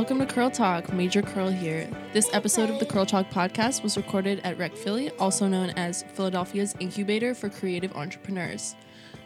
Welcome to Curl Talk, Major Curl here. This episode of the Curl Talk podcast was recorded at Rec Philly, also known as Philadelphia's incubator for creative entrepreneurs.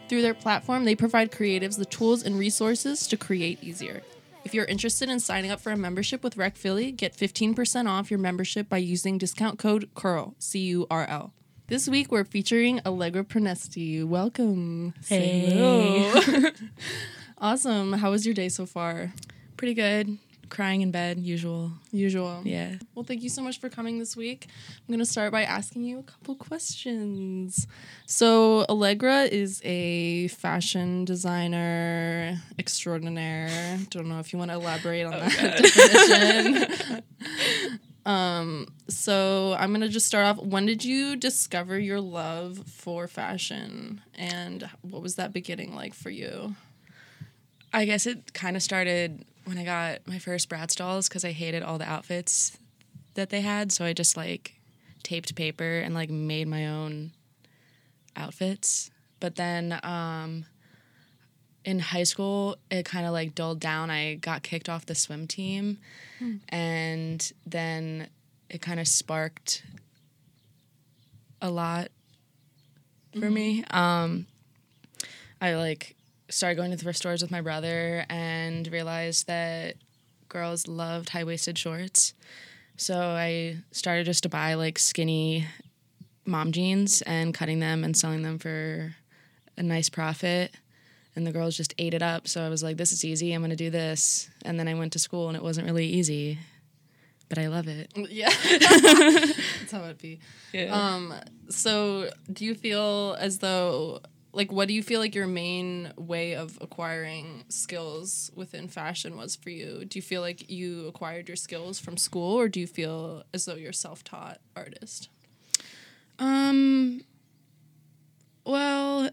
Through their platform, they provide creatives the tools and resources to create easier. If you're interested in signing up for a membership with Rec Philly, get 15% off your membership by using discount code CURL, C U R L. This week we're featuring Allegra Pronesti. Welcome. Hey. hello. awesome. How was your day so far? Pretty good. Crying in bed, usual. Usual. Yeah. Well, thank you so much for coming this week. I'm going to start by asking you a couple questions. So, Allegra is a fashion designer extraordinaire. Don't know if you want to elaborate on that definition. um, so, I'm going to just start off. When did you discover your love for fashion? And what was that beginning like for you? I guess it kind of started when I got my first Bratz dolls because I hated all the outfits that they had. So I just like taped paper and like made my own outfits. But then um, in high school, it kind of like dulled down. I got kicked off the swim team. And then it kind of sparked a lot for me. Um, I like started going to thrift stores with my brother and realized that girls loved high waisted shorts. So I started just to buy like skinny mom jeans and cutting them and selling them for a nice profit. And the girls just ate it up. So I was like, this is easy. I'm going to do this. And then I went to school and it wasn't really easy, but I love it. Yeah. That's how it'd be. Yeah. Um, so do you feel as though like what do you feel like your main way of acquiring skills within fashion was for you? Do you feel like you acquired your skills from school or do you feel as though you're self-taught artist? Um. Well,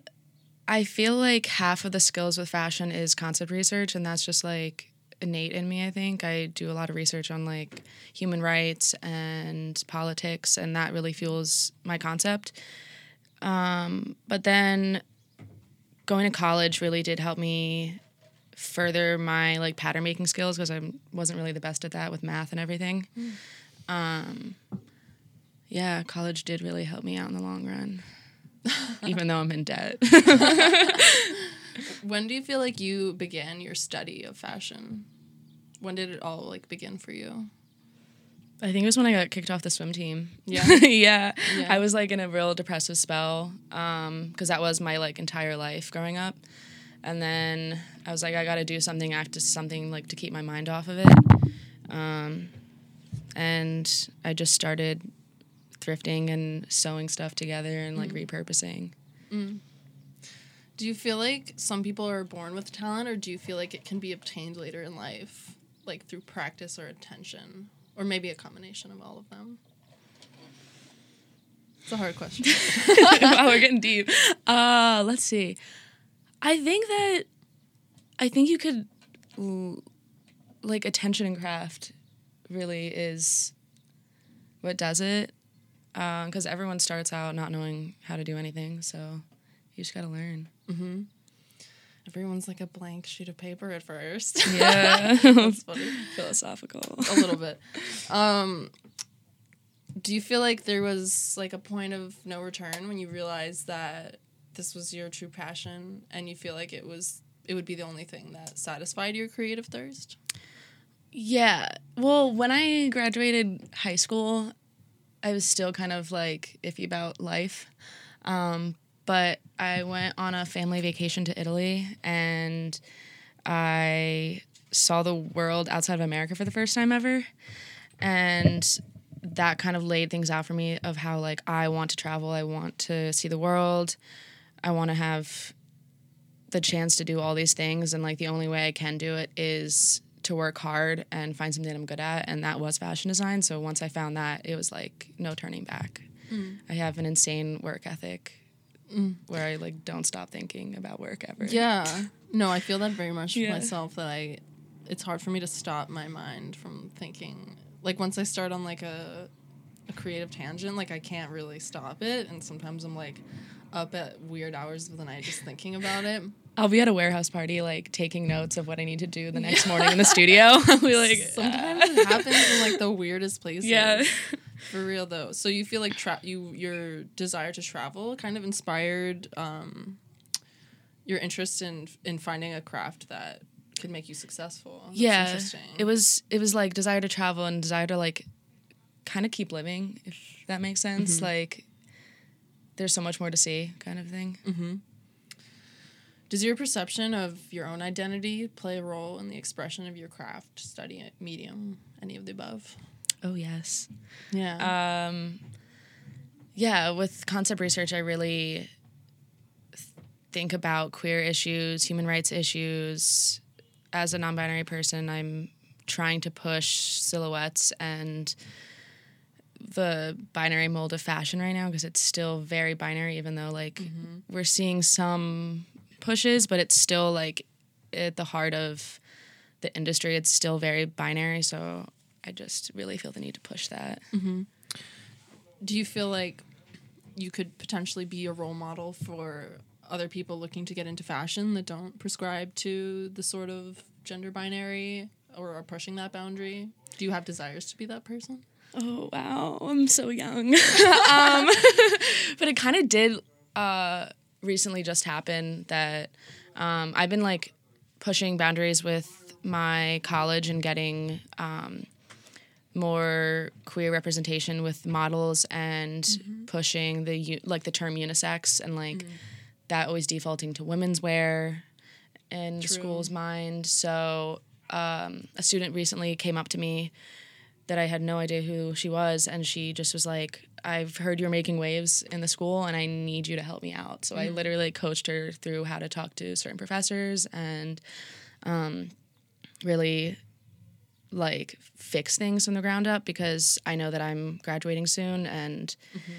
I feel like half of the skills with fashion is concept research, and that's just like innate in me. I think I do a lot of research on like human rights and politics, and that really fuels my concept. Um, but then going to college really did help me further my like pattern making skills because I wasn't really the best at that with math and everything. Um, yeah, college did really help me out in the long run, even though I'm in debt. When do you feel like you began your study of fashion? When did it all like begin for you? I think it was when I got kicked off the swim team. Yeah. yeah. Yeah. I was like in a real depressive spell um, because that was my like entire life growing up. And then I was like, I got to do something, act as something like to keep my mind off of it. Um, and I just started thrifting and sewing stuff together and like mm. repurposing. Mm. Do you feel like some people are born with talent or do you feel like it can be obtained later in life like through practice or attention or maybe a combination of all of them? It's a hard question. wow, we're getting deep. Uh, let's see. I think that I think you could like attention and craft really is what does it. Because everyone starts out not knowing how to do anything, so you just gotta learn. Everyone's like a blank sheet of paper at first. Yeah, That's funny. philosophical. A little bit. Um, do you feel like there was like a point of no return when you realized that this was your true passion and you feel like it was it would be the only thing that satisfied your creative thirst? Yeah. Well, when I graduated high school, I was still kind of like iffy about life. Um, but I went on a family vacation to Italy and I saw the world outside of America for the first time ever. And that kind of laid things out for me of how like I want to travel, I want to see the world, I want to have the chance to do all these things and like the only way I can do it is to work hard and find something that I'm good at and that was fashion design. So once I found that, it was like no turning back. Mm. I have an insane work ethic Mm. where I like don't stop thinking about work ever. Yeah. No, I feel that very much Yeah. myself that I it's hard for me to stop my mind from thinking. Like once I start on like a a creative tangent, like I can't really stop it and sometimes I'm like up at weird hours of the night just thinking about it. I'll be at a warehouse party, like taking notes of what I need to do the next morning in the studio. I'll be like, Sometimes it happens in like the weirdest places. yeah, For real though. So you feel like tra- you your desire to travel kind of inspired um your interest in in finding a craft that could make you successful. That's yeah. interesting. It was it was like desire to travel and desire to like kind of keep living, if that makes sense. Mm-hmm. Like, there's so much more to see, kind of thing. Mm. Does your perception of your own identity play a role in the expression of your craft, study, medium, any of the above? Oh yes. Yeah. Um, yeah, with concept research, I really th- think about queer issues, human rights issues. As a non binary person, I'm trying to push silhouettes and the binary mold of fashion right now because it's still very binary, even though, like, we're seeing some pushes, but it's still, like, at the heart of the industry, it's still very binary. So I just really feel the need to push that. Do you feel like you could potentially be a role model for other people looking to get into fashion that don't prescribe to the sort of gender binary or are pushing that boundary? Do you have desires to be that person? Oh wow, I'm so young. um, but it kind of did uh, recently just happen that um, I've been like pushing boundaries with my college and getting um, more queer representation with models and pushing the like the term unisex and like that always defaulting to women's wear in the True. school's mind. So um, a student recently came up to me that I had no idea who she was, and she just was like, "I've heard you're making waves in the school, and I need you to help me out." So I literally coached her through how to talk to certain professors and um, really like fix things from the ground up because I know that I'm graduating soon, and mm-hmm.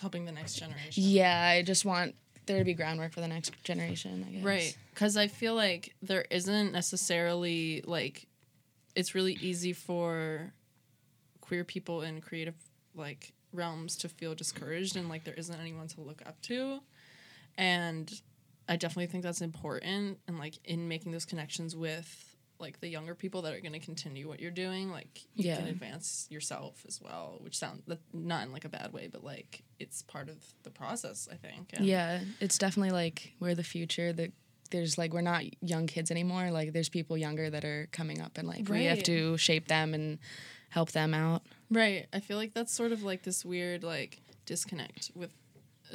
Helping the next generation. yeah, I just want there to be groundwork for the next generation. I guess. Right. Because I feel like there isn't necessarily like, it's really easy for queer people in creative like realms to feel discouraged and like there isn't anyone to look up to. And I definitely think that's important and like in making those connections with like the younger people that are going to continue what you're doing like you Yeah. can advance yourself as well which sounds not in like a bad way but like it's part of the process i think and- Yeah, it's definitely like we're the future. That there's like we're not young kids anymore. Like there's people younger that are coming up, and like we have to shape them and help them out. Right. I feel like that's sort of like this weird like disconnect with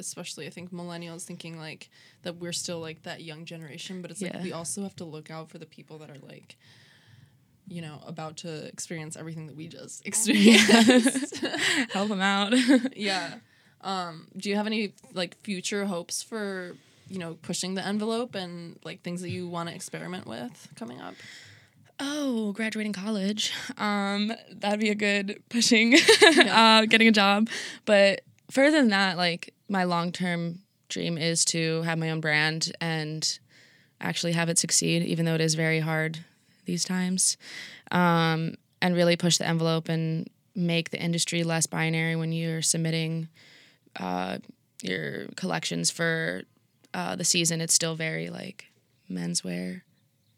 especially I think millennials thinking like that we're still like that young generation, but it's like we also have to look out for the people that are like you know, about to experience everything that we just experienced. help them out. yeah. Um, do you have any like future hopes for, you know, pushing the envelope and like things that you want to experiment with coming up? oh, graduating college. Um, that'd be a good pushing. uh, getting a job, but further than that, like my long term dream is to have my own brand and actually have it succeed, even though it is very hard these times, um, and really push the envelope and make the industry less binary when you're submitting uh, your collections for uh, the season. It's still very like menswear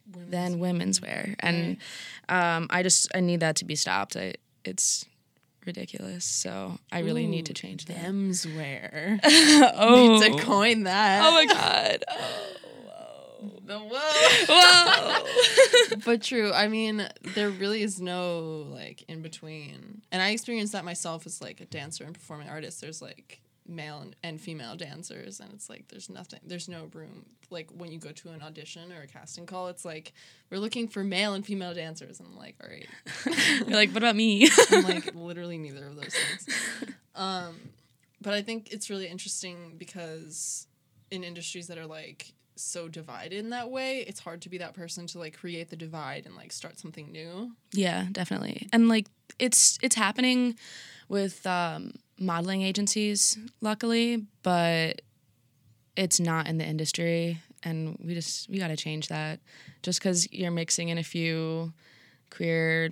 than women's wear, and um, I just I need that to be stopped. I, it's ridiculous, so I really need to change that. Themswear. oh, Need to oh. coin that. oh my god. Oh. The whoa. Whoa. but true. I mean, there really is no like in between. And I experienced that myself as like a dancer and performing artist. There's like male and, female dancers and it's like there's nothing there's no room like when you go to an audition or a casting call it's like we're looking for male and female dancers and i'm like all right You're like, what about me? I'm like literally neither of those things. Um, but I think it's really interesting because in industries that are like so divided in that way, it's hard to be that person to like create the divide and like start something new. Yeah, definitely. And like it's it's happening with um, modeling agencies, luckily, but it's not in the industry, and we just we got to change that. Just because you're mixing in a few queer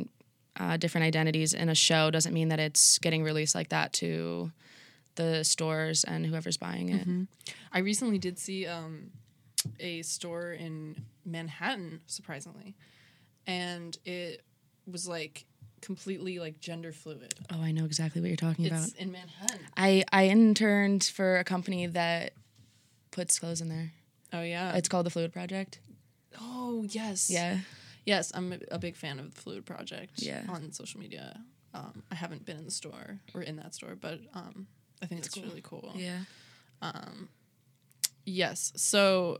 uh, different identities in a show doesn't mean that it's getting released like that to the stores and whoever's buying it. I recently did see um, a store in Manhattan, surprisingly, and it was like completely like gender fluid. Oh, I know exactly what you're talking about. It's in Manhattan. I I interned for a company that puts clothes in there. Oh yeah. It's called the Phluid Project. oh yes. Yeah. Yes, I'm a- big fan of the Phluid Project. Yeah. On social media, um, I haven't been in the store or in that store, but um, I think it's, cool. really cool. Yeah. Um, Yes. So,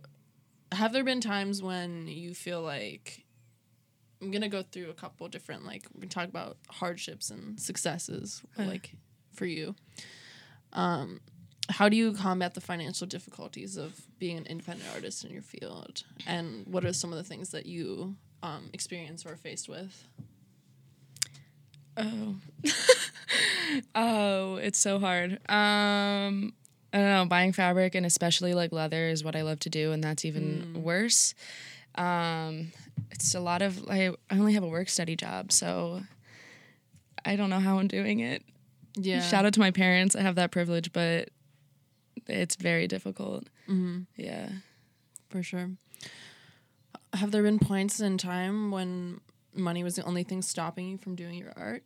have there been times when you feel like I'm gonna go through a couple different like we're gonna talk about hardships and successes like for you. Um, how do you combat the financial difficulties of being an independent artist in your field, and what are some of the things that you um, experience or are faced with? Oh. oh, it's so hard. Um I don't know, buying fabric and especially like leather is what I love to do and that's even worse. Um it's a lot of I I only have a work study job, so I don't know how I'm doing it. Yeah. Shout out to my parents. I have that privilege, but it's very difficult. Mm-hmm. Yeah. For sure. Have there been points in time when money was the only thing stopping you from doing your art?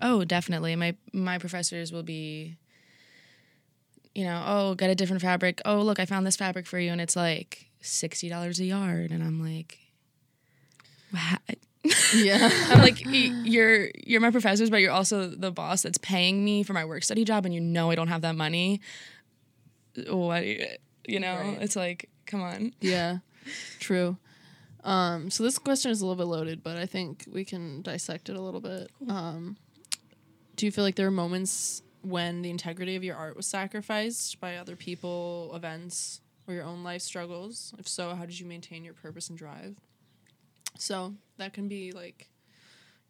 Oh, definitely. My my professors will be you know, oh, get a different fabric. Oh, look, I found this fabric for you and it's like $60 a yard and I'm like? Yeah. I'm like you're you're my professors but you're also the boss that's paying me for my work study job and you know I don't have that money. What you, know, Right. it's like come on. yeah. True. Um, so this question is a little bit loaded, but I think we can dissect it a little bit. Um, do you feel like there are moments when the integrity of your art was sacrificed by other people, events, or your own life struggles? If so, how did you maintain your purpose and drive? So that can be like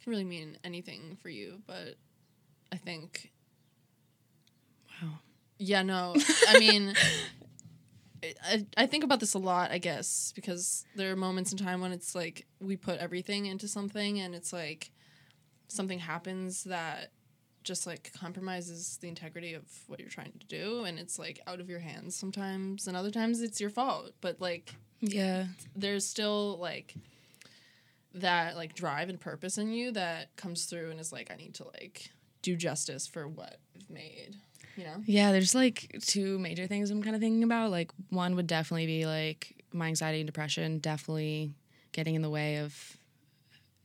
can really mean anything for you, but I think Wow. yeah, no. I mean, I, I think about this a lot, I guess, because there are moments in time when it's like we put everything into something and it's like something happens that just like compromises the integrity of what you're trying to do and it's like out of your hands sometimes and other times it's your fault but like Yeah. there's still like that like drive and purpose in you that comes through and is like I need to like do justice for what I've made you know Yeah, there's like two major things I'm kind of thinking about. Like one would definitely be like my anxiety and depression definitely getting in the way of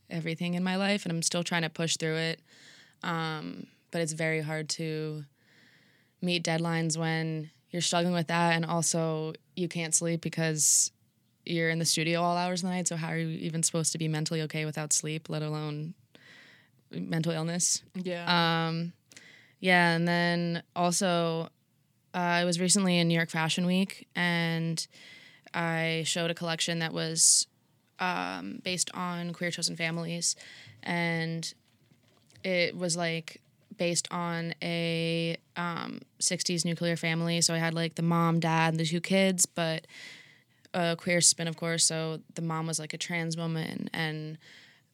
everything in my life and I'm still trying to push through it. Um, but it's very hard to meet deadlines when you're struggling with that and also you can't sleep because you're in the studio all hours of the night. So how are you even supposed to be mentally okay without sleep, let alone mental illness? yeah Um, yeah, and then also, uh, I was recently in New York Fashion Week, and I showed a collection that was um, based on queer chosen families, and it was like based on a um, 60s nuclear family. So I had like the mom, dad, and the two kids, but a queer spin, of course. So the mom was like a trans woman, and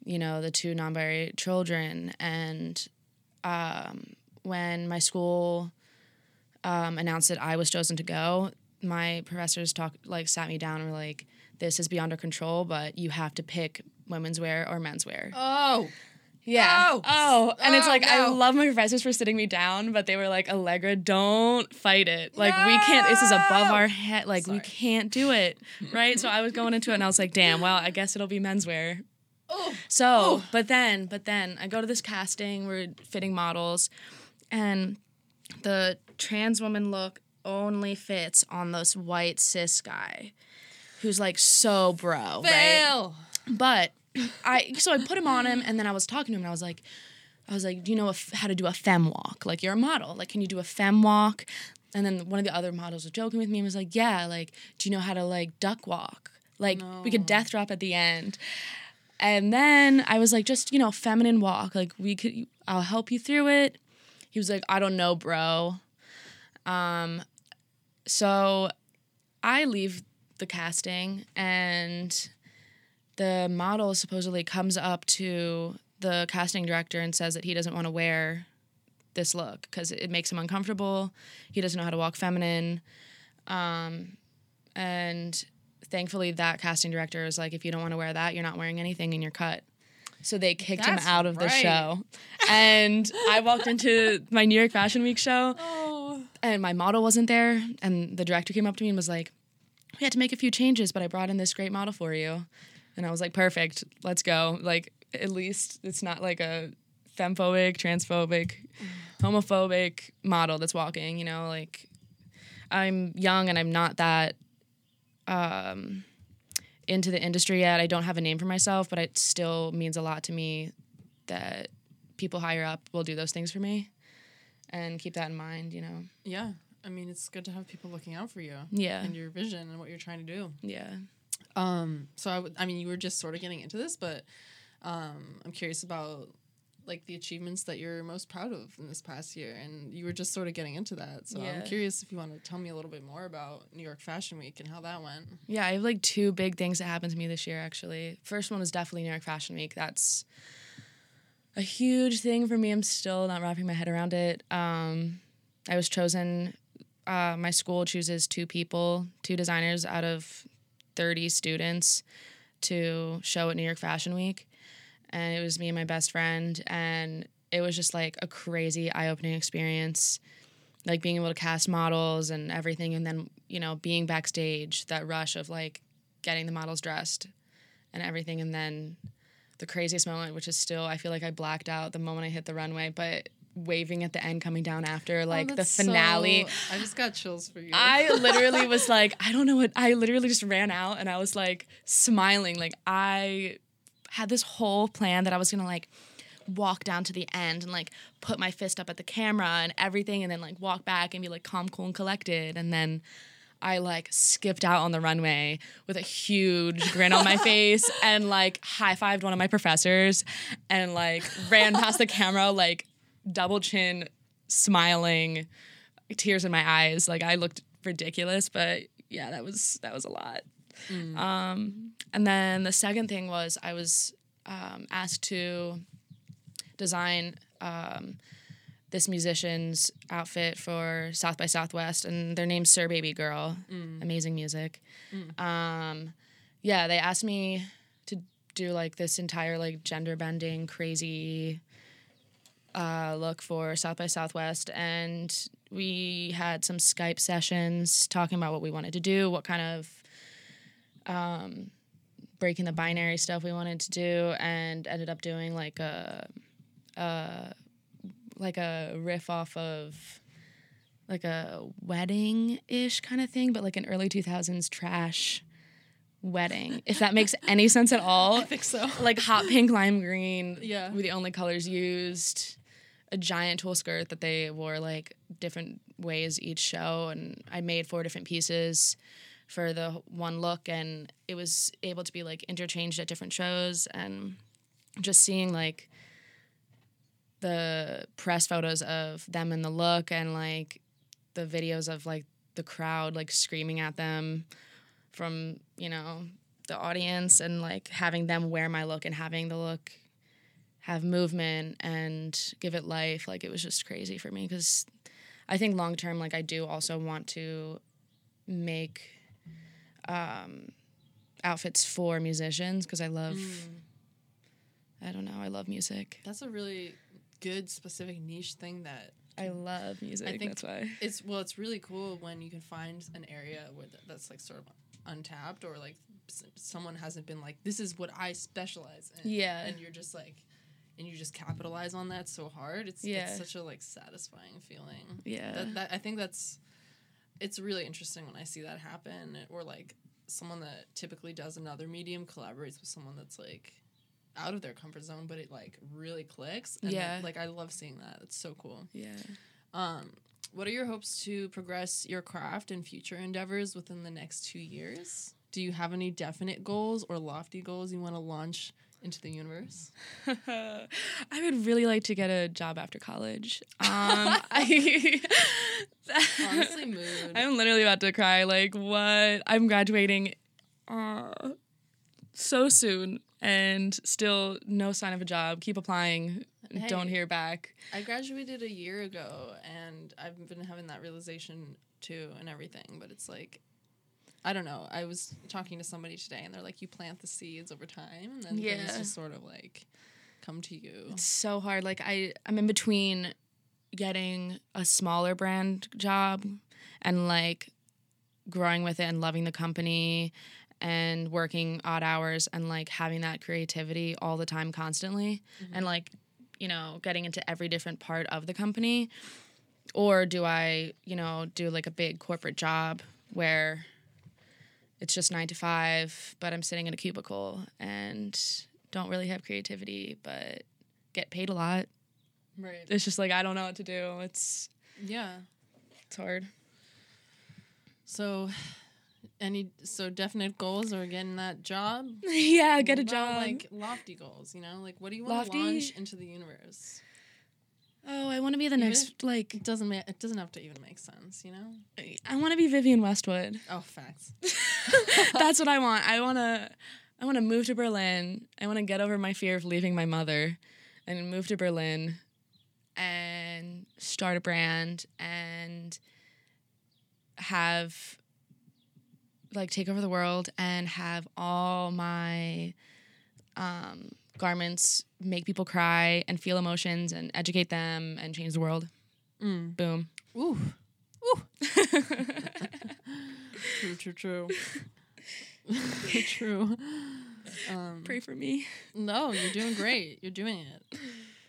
you know the two non-binary children, and um, when my school um, announced that I was chosen to go, my professors talked like sat me down and were like, "This is beyond our control, but you have to pick women's wear or men's wear." oh Yeah. Oh. Oh. And it's Oh, like I love my professors for sitting me down, but they were like, Allegra, don't fight it. Like we can't this is above our head. Like we can't do it. Right? so I was going into it and I was like, damn, well, I guess it'll be menswear. oh So, oh. but then, but then I go to this casting, we're fitting models, and the trans woman look only fits on this white cis guy who's like so bro, right? fail But I so I put him on him, and then I was talking to him, and I was like, I was like, do you know how to do a fem walk? Like you're a model, like can you do a fem walk? And then one of the other models was joking with me and was like, yeah, like do you know how to like duck walk? Like we could death drop at the end. And then I was like, just you know, feminine walk. Like we could, I'll help you through it. He was like, I don't know, bro. Um, so I leave the casting and the model supposedly comes up to the casting director and says that he doesn't want to wear this look because it makes him uncomfortable. He doesn't know how to walk feminine. Um, and thankfully that casting director was like, if you don't want to wear that, you're not wearing anything and you're cut. So they kicked That's him out of the show. And I walked into my New York Fashion Week show Oh. and my model wasn't there. And the director came up to me and was like, We had to make a few changes, but I brought in this great model for you. And I was like, Perfect, let's go. Like, at least it's not like a femphobic, transphobic, homophobic model that's walking, you know, like I'm young and I'm not that um, into the industry yet. I don't have a name for myself, but it still means a lot to me that people higher up will do those things for me and keep that in mind, you know. Yeah. I mean, it's good to have people looking out for you Yeah. and your vision and what you're trying to do. Yeah. Um, so I, w- I mean, you were just sort of getting into this, but um, I'm curious about like the achievements that you're most proud of in this past year, and you were just sort of getting into that. So I'm curious if you want to tell me a little bit more about New York Fashion Week and how that went. Yeah, I have like two big things that happened to me this year actually. First one was definitely New York Fashion Week. That's a huge thing for me. I'm still not wrapping my head around it. Um, I was chosen, uh, my school chooses two people, two designers out of 30 students to show at New York Fashion Week. And it was me and my best friend. And it was just like a crazy eye opening experience like being able to cast models and everything and then you know being backstage that rush of like getting the models dressed and everything and then the craziest moment which is still i feel like i blacked out the moment i hit the runway but waving at the end coming down after oh, like the Oh, that's finale so- I just got chills for you. I literally was like, I don't know what. I literally just ran out and I was like smiling. Like I had this whole plan that I was gonna like walk down to the end and like put my fist up at the camera and everything, and then like walk back and be like calm, cool, and collected, and then. I like skipped out on the runway with a huge grin on my face and like high fived one of my professors and like ran past the camera like double chin smiling tears in my eyes. Like I looked ridiculous, but yeah, that was that was a lot. Um, and then the second thing was I was um, asked to design um, this musician's outfit for South by Southwest, and their name's Sir Baby Girl. Amazing music. Um, yeah, they asked me to do like this entire like gender bending crazy uh, look for South by Southwest, and we had some Skype sessions talking about what we wanted to do, what kind of um, breaking the binary stuff we wanted to do, and ended up doing like a, a like a riff off of like a wedding ish kind of thing, but like an early two thousands trash wedding. If that makes any sense at all. I think so. Like hot pink, lime green. Yeah. Were the only colors used. A giant tulle skirt that they wore like different ways each show, and I made four different pieces for the one look, and it was able to be like interchanged at different shows, and just seeing like the press photos of them in the look and like the videos of like the crowd like screaming at them from you know the audience and like having them wear my look and having the look have movement and give it life like it was just crazy for me because i think long term like i do also want to make um, outfits for musicians because i love i don't know i love music. That's a really good specific niche thing that i love music I think- that's why. it's well it's really cool when you can find an area where th- that's like sort of untapped or like s- someone hasn't been like this is what I specialize in. Yeah. and you're just like and you just capitalize on that so hard. It's, Yeah. it's such a like satisfying feeling. Yeah. That, that I think that's it's really interesting when I see that happen or like someone that typically does another medium collaborates with someone that's like out of their comfort zone but it like really clicks. And Yeah. like I love seeing that. It's so cool. Yeah. Um, what are your hopes to progress your craft and future endeavors within the next two years? Do you have any definite goals or lofty goals you want to launch into the universe? I would really like to get a job after college. Um, I, Honestly, mood. I'm literally about to cry. Like, what? I'm graduating uh, so soon and still no sign of a job. Keep applying. Don't hear back. I graduated a year ago, and I've been having that realization too, and everything. But it's like, I don't know. I was talking to somebody today, and they're like, you plant the seeds over time, and then things Yeah. just sort of like come to you. It's so hard. Like I, I'm in between getting a smaller brand job and like growing with it and loving the company and working odd hours and like having that creativity all the time constantly mm-hmm. and like you know getting into every different part of the company. Or do i you know do like a big corporate job where it's just 9 to 5 but i'm sitting in a cubicle and don't really have creativity but get paid a lot. Right. it's just like i don't know what to do. It's Yeah. it's hard. So, any so definite goals or getting that job? yeah get a job like lofty goals. You know, like what do you want to launch into the universe? oh i want to be the next like It doesn't. Ma- it doesn't have to even make sense. You know. i want to be vivian westwood Oh, facts. That's what I want. I want to I want to move to Berlin. I want to get over my fear of leaving my mother and move to Berlin and start a brand and have like take over the world and have all my um, garments make people cry and feel emotions and educate them and change the world. Boom. Ooh. Ooh. true. True. True. true. Pray for me. No, you're doing great. You're doing it.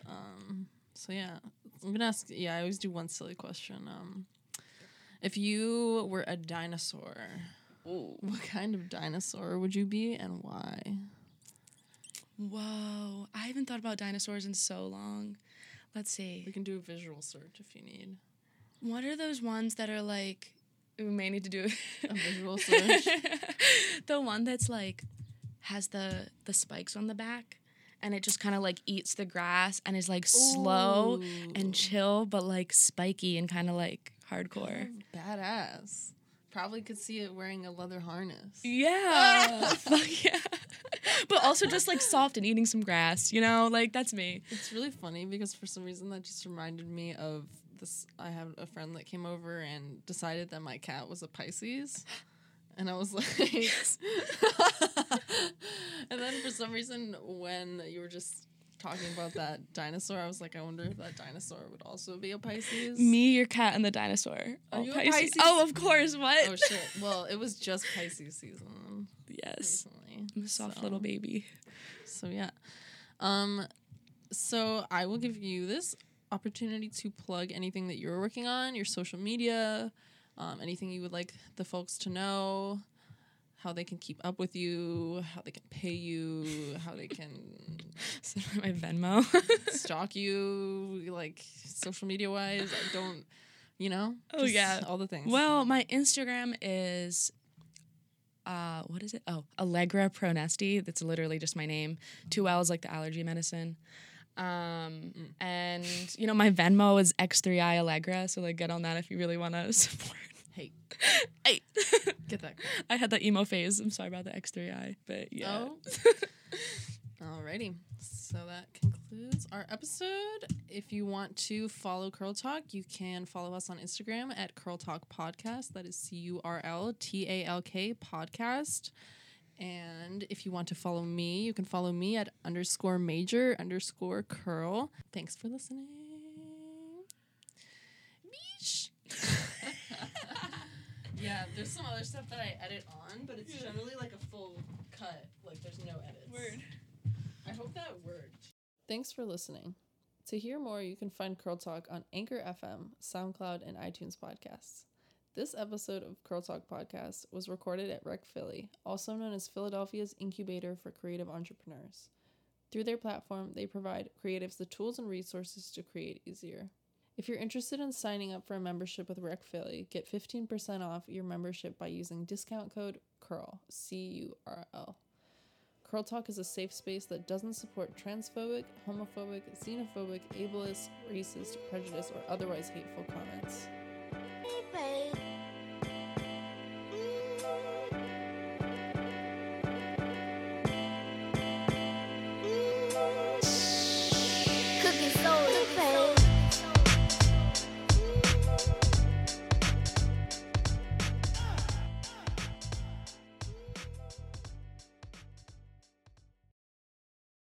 Um, so yeah, I'm gonna ask. Yeah, I always do one silly question. Um, if you were a dinosaur, what kind of dinosaur would you be and why? Whoa, I haven't thought about dinosaurs in so long. Let's see. We can do a visual search if you need What are those ones that are like we may need to do a visual search. the one that's like has the the spikes on the back and it just kind of like eats the grass and is like slow and chill but like spiky and kind of like hardcore. Badass. Probably could see it wearing a leather harness. Yeah. Fuck yeah. but also just like soft and eating some grass, you know? Like that's me. It's really funny because for some reason that just reminded me of this. I have a friend that came over and decided that my cat was a Pisces. And I was like, and then for some reason, when you were just talking about that dinosaur, I was like, I wonder if that dinosaur would also be a Pisces. Me, your cat, and the dinosaur. All you a Pisces? Oh, of course. What? Oh shit! Well, it was just Pisces season yes. recently. I'm a soft so- little baby. So yeah. Um so I will give you this opportunity to plug anything that you're working on, your social media, um, anything you would like the folks to know, how they can keep up with you, how they can pay you, how they can my Venmo. stalk you, like social media wise. I don't you know? Oh, yeah. All the things. well, my Instagram is uh what is it? Oh, Allegra Pronesti. That's literally just my name. Two L's like the allergy medicine. Um and you know my Venmo is X3I Allegra, so like get on that if you really want to support. Hey, Hey. get that. I had that emo phase. I'm sorry about the X3I, but yeah. Oh. Alrighty. So that concludes our episode. If you want to follow Curl Talk, you can follow us on Instagram at Curl Talk Podcast. That is C U R L T A L K Podcast. And if you want to follow me, you can follow me at underscore major underscore curl. Thanks for listening. Beach. yeah, there's some other stuff that I edit on, but it's generally like a full cut. Like there's no edits. Weird. I hope that worked. Thanks for listening. To hear more, you can find Curl Talk on Anchor FM, SoundCloud, and iTunes podcasts. This episode of Curl Talk Podcast was recorded at Rec Philly, also known as Philadelphia's incubator for creative entrepreneurs. Through their platform, they provide creatives the tools and resources to create easier. If you're interested in signing up for a membership with Rec Philly, get 15% off your membership by using discount code CURL, C U R L. Curl Talk is a safe space that doesn't support transphobic, homophobic, xenophobic, ableist, racist, prejudice, or otherwise hateful comments. babe.